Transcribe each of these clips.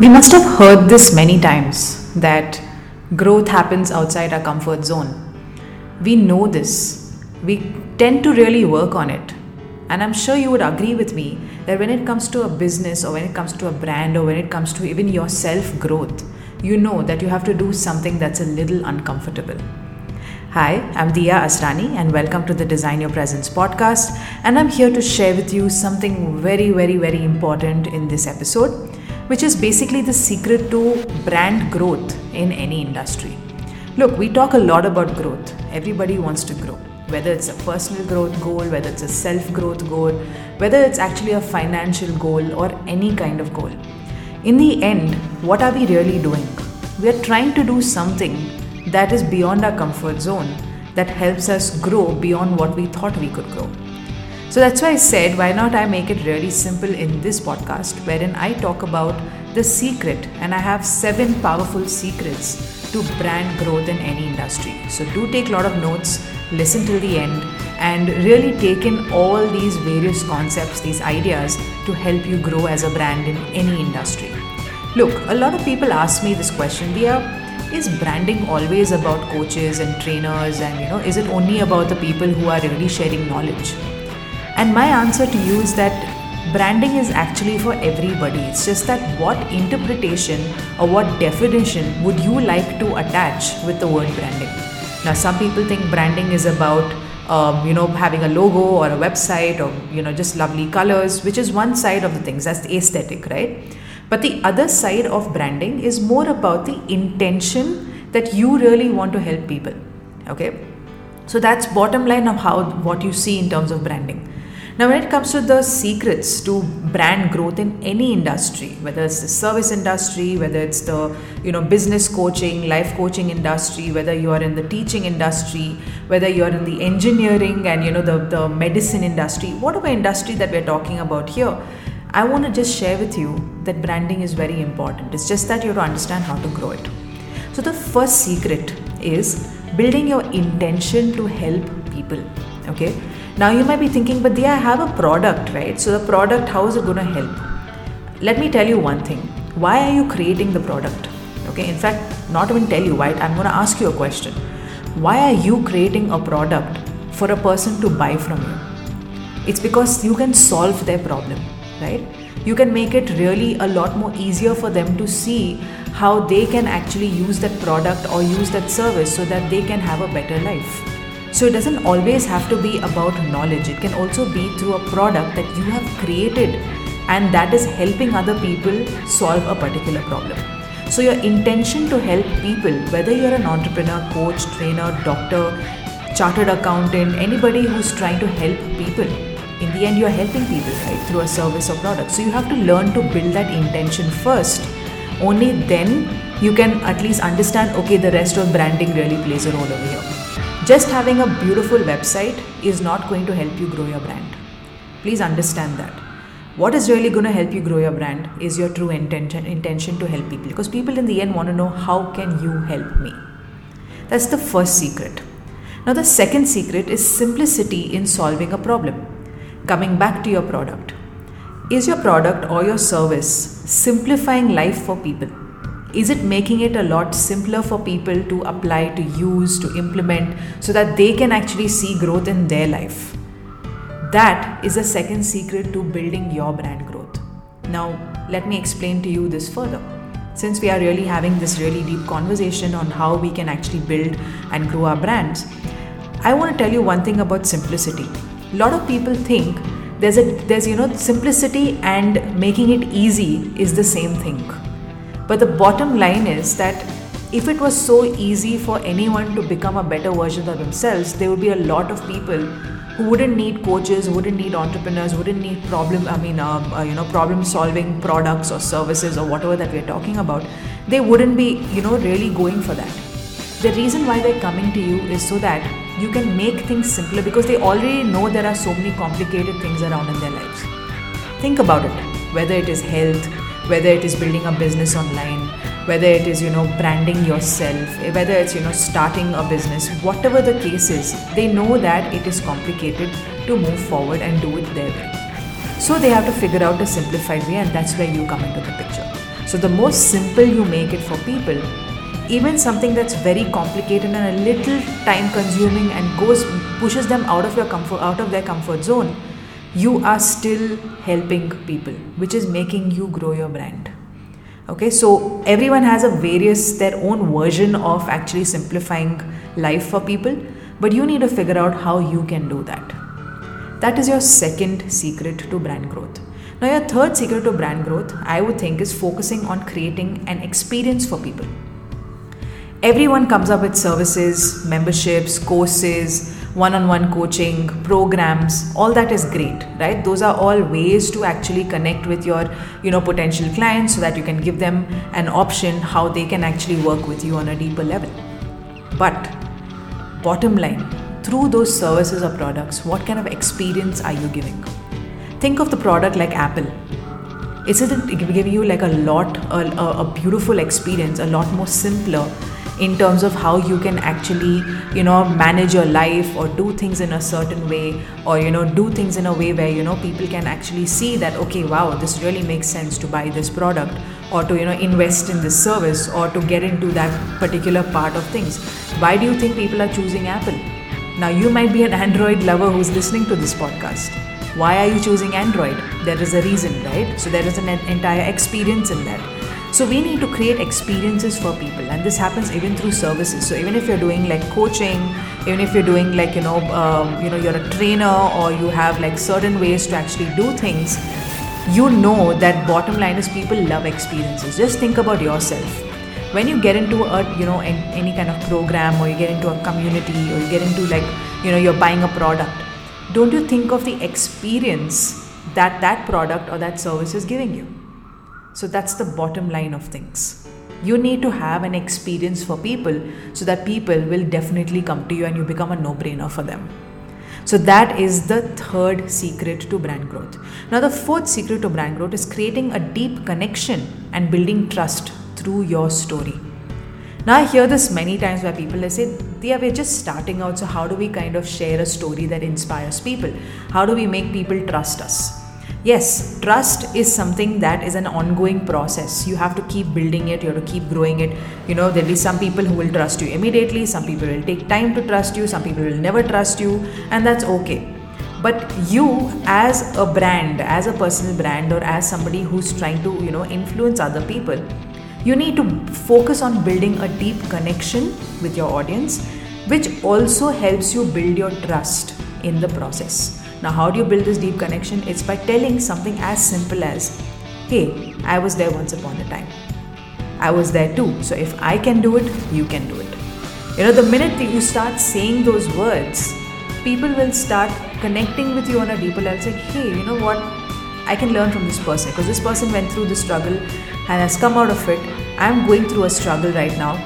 We must have heard this many times that growth happens outside our comfort zone. We know this. We tend to really work on it. And I'm sure you would agree with me that when it comes to a business or when it comes to a brand or when it comes to even your self growth, you know that you have to do something that's a little uncomfortable. Hi, I'm Dia Asrani, and welcome to the Design Your Presence podcast. And I'm here to share with you something very, very, very important in this episode which is basically the secret to brand growth in any industry. Look, we talk a lot about growth. Everybody wants to grow, whether it's a personal growth goal, whether it's a self growth goal, whether it's actually a financial goal or any kind of goal. In the end, what are we really doing? We are trying to do something that is beyond our comfort zone that helps us grow beyond what we thought we could grow. So that's why I said, why not I make it really simple in this podcast, wherein I talk about the secret, and I have seven powerful secrets to brand growth in any industry. So do take a lot of notes, listen till the end, and really take in all these various concepts, these ideas to help you grow as a brand in any industry. Look, a lot of people ask me this question, is branding always about coaches and trainers and you know is it only about the people who are really sharing knowledge and my answer to you is that branding is actually for everybody. It's just that what interpretation or what definition would you like to attach with the word branding? Now, some people think branding is about um, you know having a logo or a website or you know just lovely colors, which is one side of the things. That's the aesthetic, right? But the other side of branding is more about the intention that you really want to help people. Okay, so that's bottom line of how what you see in terms of branding. Now, when it comes to the secrets to brand growth in any industry, whether it's the service industry, whether it's the you know business coaching, life coaching industry, whether you are in the teaching industry, whether you are in the engineering and you know the, the medicine industry, whatever industry that we're talking about here, I want to just share with you that branding is very important. It's just that you have to understand how to grow it. So the first secret is building your intention to help people. Okay now you might be thinking, but yeah, I have a product, right? So the product, how is it going to help? Let me tell you one thing. Why are you creating the product? Okay, in fact, not even tell you why, I'm going to ask you a question. Why are you creating a product for a person to buy from you? It's because you can solve their problem, right? You can make it really a lot more easier for them to see how they can actually use that product or use that service so that they can have a better life. So it doesn't always have to be about knowledge, it can also be through a product that you have created and that is helping other people solve a particular problem. So, your intention to help people, whether you're an entrepreneur, coach, trainer, doctor, chartered accountant, anybody who's trying to help people, in the end, you're helping people, right, through a service or product. So, you have to learn to build that intention first. Only then you can at least understand okay, the rest of branding really plays a role over here. Just having a beautiful website is not going to help you grow your brand. Please understand that. What is really going to help you grow your brand is your true intention, intention to help people because people in the end want to know how can you help me. That's the first secret. Now the second secret is simplicity in solving a problem. Coming back to your product. Is your product or your service simplifying life for people? is it making it a lot simpler for people to apply to use to implement so that they can actually see growth in their life that is the second secret to building your brand growth now let me explain to you this further since we are really having this really deep conversation on how we can actually build and grow our brands i want to tell you one thing about simplicity a lot of people think there's a there's you know simplicity and making it easy is the same thing but the bottom line is that if it was so easy for anyone to become a better version of themselves, there would be a lot of people who wouldn't need coaches, wouldn't need entrepreneurs, wouldn't need problem. I mean, uh, uh, you know, problem-solving products or services or whatever that we're talking about. They wouldn't be, you know, really going for that. The reason why they're coming to you is so that you can make things simpler because they already know there are so many complicated things around in their lives. Think about it. Whether it is health, whether it is building a business online whether it is you know branding yourself eh, whether it's you know starting a business whatever the case is they know that it is complicated to move forward and do it their way so they have to figure out a simplified way and that's where you come into the picture So, the more simple you make it for people, even something that's very complicated and a little time consuming and goes pushes them out of your comfort out of their comfort zone you are still helping people which is making you grow your brand. Okay so everyone has a various their own version of actually simplifying life for people but you need to figure out how you can do that. That is your second secret to brand growth. Now your third secret to brand growth i would think is focusing on creating an experience for people everyone comes up with services, memberships, courses, one on one coaching, programs, all that is great, right? Those are all ways to actually connect with your, you know, potential clients so that you can give them an option how they can actually work with you on a deeper level. But bottom line, through those services or products, what kind of experience are you giving? Think of the product like Apple. Isn't it giving you like a lot, a, a beautiful experience, a lot more simpler in terms of how you can actually you know manage your life or do things in a certain way or you know do things in a way where you know people can actually see that okay wow this really makes sense to buy this product or to you know invest in this service or to get into that particular part of things. Why do you think people are choosing apple? Now you might be an android lover who's listening to this podcast. Why are you choosing android? There is a reason right? So there is an entire experience in that so we need to create experiences for people, and this happens even through services. So even if you're doing like coaching, even if you're doing like you know, um, you know, you're a trainer or you have like certain ways to actually do things, you know that bottom line is people love experiences. Just think about yourself. When you get into a you know any kind of program or you get into a community or you get into like you know you're buying a product, don't you think of the experience that that product or that service is giving you? So that's the bottom line of things. You need to have an experience for people so that people will definitely come to you and you become a no brainer for them. So, that is the third secret to brand growth. Now, the fourth secret to brand growth is creating a deep connection and building trust through your story. Now, I hear this many times where people say, Yeah, we're just starting out, so how do we kind of share a story that inspires people? How do we make people trust us? Yes trust is something that is an ongoing process. You have to keep building it you have to keep growing it. You know there'll be some people who will trust you immediately some people will take time to trust you some people will never trust you and that's okay. But you as a brand as a personal brand or as somebody who's trying to you know influence other people you need to focus on building a deep connection with your audience which also helps you build your trust in the process now, how do you build this deep connection? It's by telling something as simple as, Hey, I was there once upon a time. I was there too. So if I can do it, you can do it. You know, the minute that you start saying those words, people will start connecting with you on a deeper level. It's like, hey, you know what? I can learn from this person because this person went through the struggle and has come out of it. I'm going through a struggle right now,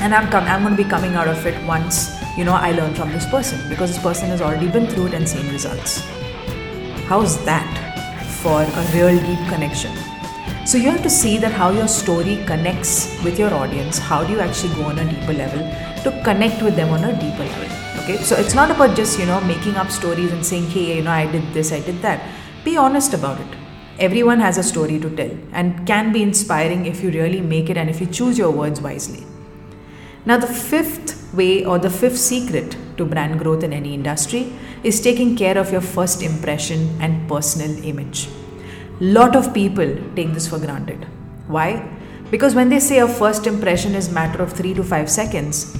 and I'm com- I'm going to be coming out of it once you know, I learned from this person because this person has already been through it and seen results. How's that for a real deep connection? So you have to see that how your story connects with your audience. How do you actually go on a deeper level to connect with them on a deeper level? Okay, so it's not about just you know making up stories and saying, hey, you know, I did this, I did that. Be honest about it. Everyone has a story to tell and can be inspiring if you really make it and if you choose your words wisely. Now, the fifth way or the fifth secret to brand growth in any industry is taking care of your first impression and personal image. Lot of people take this for granted. Why? Because when they say a first impression is matter of 3 to 5 seconds,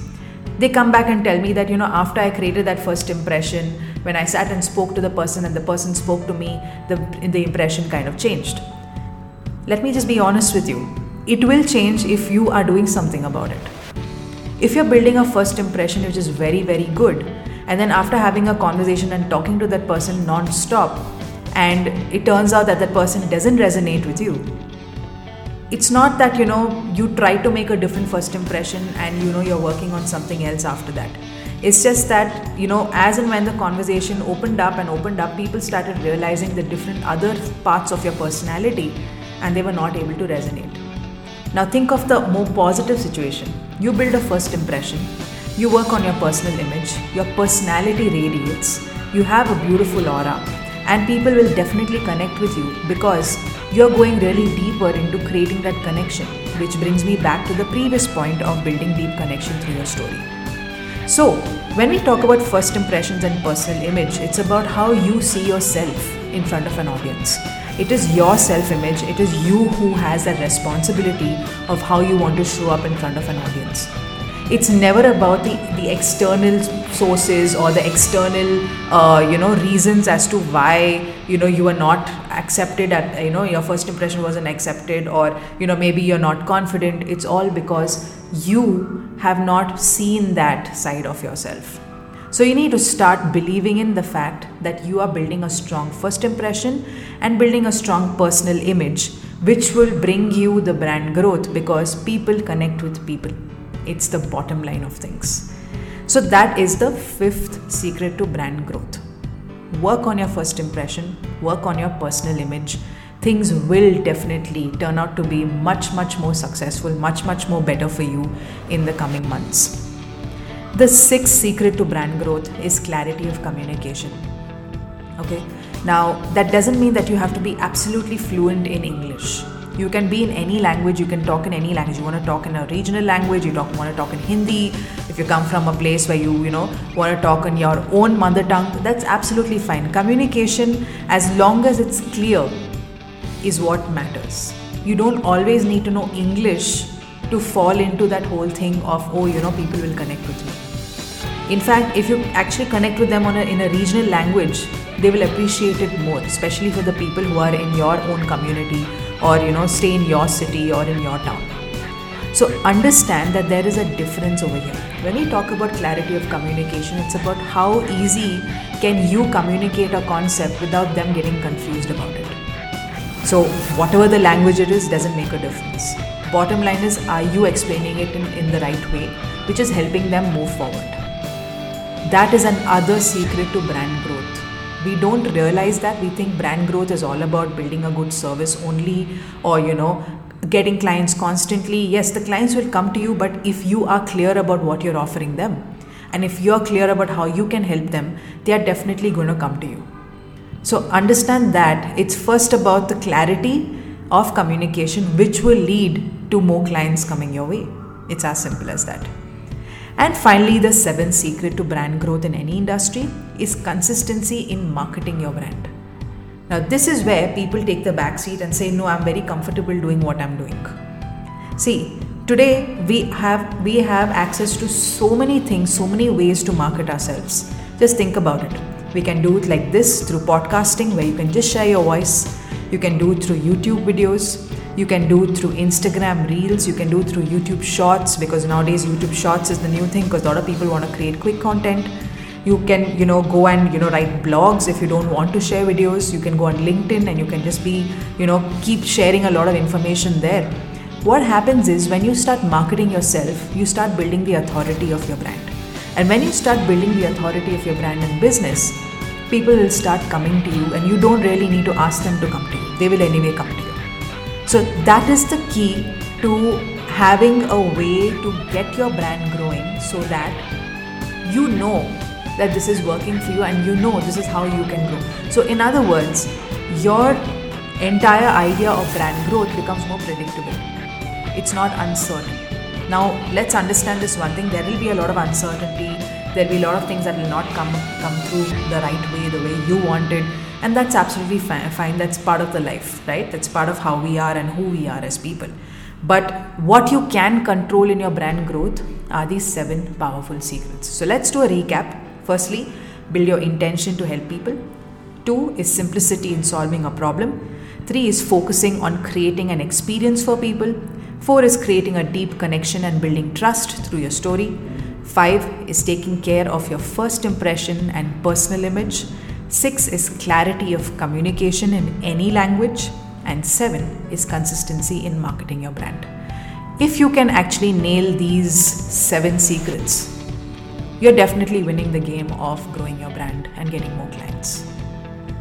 they come back and tell me that you know after I created that first impression when I sat and spoke to the person and the person spoke to me the the impression kind of changed. Let me just be honest with you. It will change if you are doing something about it if you're building a first impression which is very, very good, and then after having a conversation and talking to that person non stop, and it turns out that that person doesn't resonate with you, it's not that you know you try to make a different first impression and you know you're working on something else after that it's just that you know as and when the conversation opened up and opened up people started realizing the different other parts of your personality and they were not able to resonate now think of the more positive situation. You build a first impression, you work on your personal image, your personality radiates, you have a beautiful aura, and people will definitely connect with you because you're going really deeper into creating that connection, which brings me back to the previous point of building deep connection through your story. So, when we talk about first impressions and personal image, it's about how you see yourself in front of an audience. It is your self image, it is you who has that responsibility of how you want to show up in front of an audience. It's never about the, the external sources or the external uh, you know reasons as to why you know you are not accepted at you know your first impression wasn't accepted or you know maybe you're not confident. It's all because you have not seen that side of yourself so you need to start believing in the fact that you are building a strong first impression and building a strong personal image which will bring you the brand growth because people connect with people it's the bottom line of things. So, that is the fifth secret to brand growth. Work on your first impression, work on your personal image. Things will definitely turn out to be much, much more successful, much, much more better for you in the coming months. The sixth secret to brand growth is clarity of communication. Okay, now that doesn't mean that you have to be absolutely fluent in English you can be in any language, you can talk in any language. You want to talk in a regional language, you want to talk in Hindi. If you come from a place where you, you know, want to talk in your own mother tongue, that's absolutely fine. Communication, as long as it's clear, is what matters. You don't always need to know English to fall into that whole thing of, oh, you know, people will connect with me. In fact, if you actually connect with them on a, in a regional language, they will appreciate it more, especially for the people who are in your own community or you know stay in your city or in your town. So understand that there is a difference over here. When we talk about clarity of communication it's about how easy can you communicate a concept without them getting confused about it. So whatever the language it is doesn't make a difference. Bottom line is are you explaining it in, in the right way which is helping them move forward that is another secret to brand growth. We don't realize that. We think brand growth is all about building a good service only or you know getting clients constantly. Yes the clients will come to you but if you are clear about what you're offering them and if you're clear about how you can help them they are definitely going to come to you. So understand that it's first about the clarity of communication which will lead to more clients coming your way. It's as simple as that and finally, the seventh secret to brand growth in any industry is consistency in marketing your brand. Now, this is where people take the back seat and say, No, I'm very comfortable doing what I'm doing. See, today we have we have access to so many things, so many ways to market ourselves. Just think about it. We can do it like this through podcasting, where you can just share your voice. You can do it through YouTube videos. You can do through Instagram Reels. You can do through YouTube Shorts because nowadays YouTube Shorts is the new thing because a lot of people want to create quick content. You can, you know, go and you know write blogs if you don't want to share videos. You can go on LinkedIn and you can just be, you know, keep sharing a lot of information there. What happens is when you start marketing yourself, you start building the authority of your brand. And when you start building the authority of your brand and business, people will start coming to you and you don't really need to ask them to come to you. They will anyway come to you. So that is the key to having a way to get your brand growing so that you know that this is working for you and you know this is how you can grow. So, in other words, your entire idea of brand growth becomes more predictable. It's not uncertain. Now, let's understand this one thing there will be a lot of uncertainty, there will be a lot of things that will not come, come through the right way, the way you want it and that's absolutely fine. That's part of the life right? That's part of how we are and who we are as people. But what you can control in your brand growth are these seven powerful secrets. So let's do a recap. Firstly build your intention to help people. Two is simplicity in solving a problem. Three is focusing on creating an experience for people. Four is creating a deep connection and building trust through your story. Five is taking care of your first impression and personal image Six is clarity of communication in any language. And seven is consistency in marketing your brand. If you can actually nail these seven secrets, you're definitely winning the game of growing your brand and getting more clients.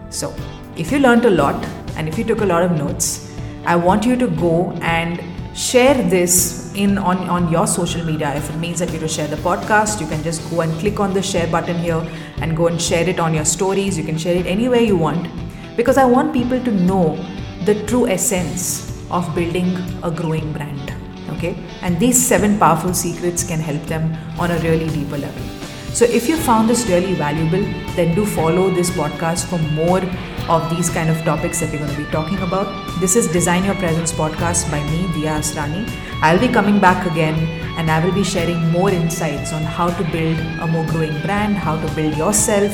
So, if you learned a lot and if you took a lot of notes, I want you to go and share this in on, on your social media. If it means that you to share the podcast, you can just go and click on the share button here and go and share it on your stories. You can share it anywhere you want because I want people to know the true essence of building a growing brand. Okay, and these seven powerful secrets can help them on a really deeper level. So, if you found this really valuable, then do follow this podcast for more of these kind of topics that we're going to be talking about. This is Design Your Presence podcast by me, Dia Asrani. I'll be coming back again and I will be sharing more insights on how to build a more growing brand, how to build yourself,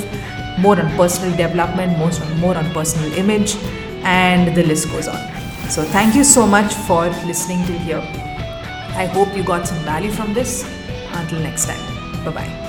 more on personal development, more on, more on personal image, and the list goes on. So, thank you so much for listening till here. I hope you got some value from this. Until next time, bye bye.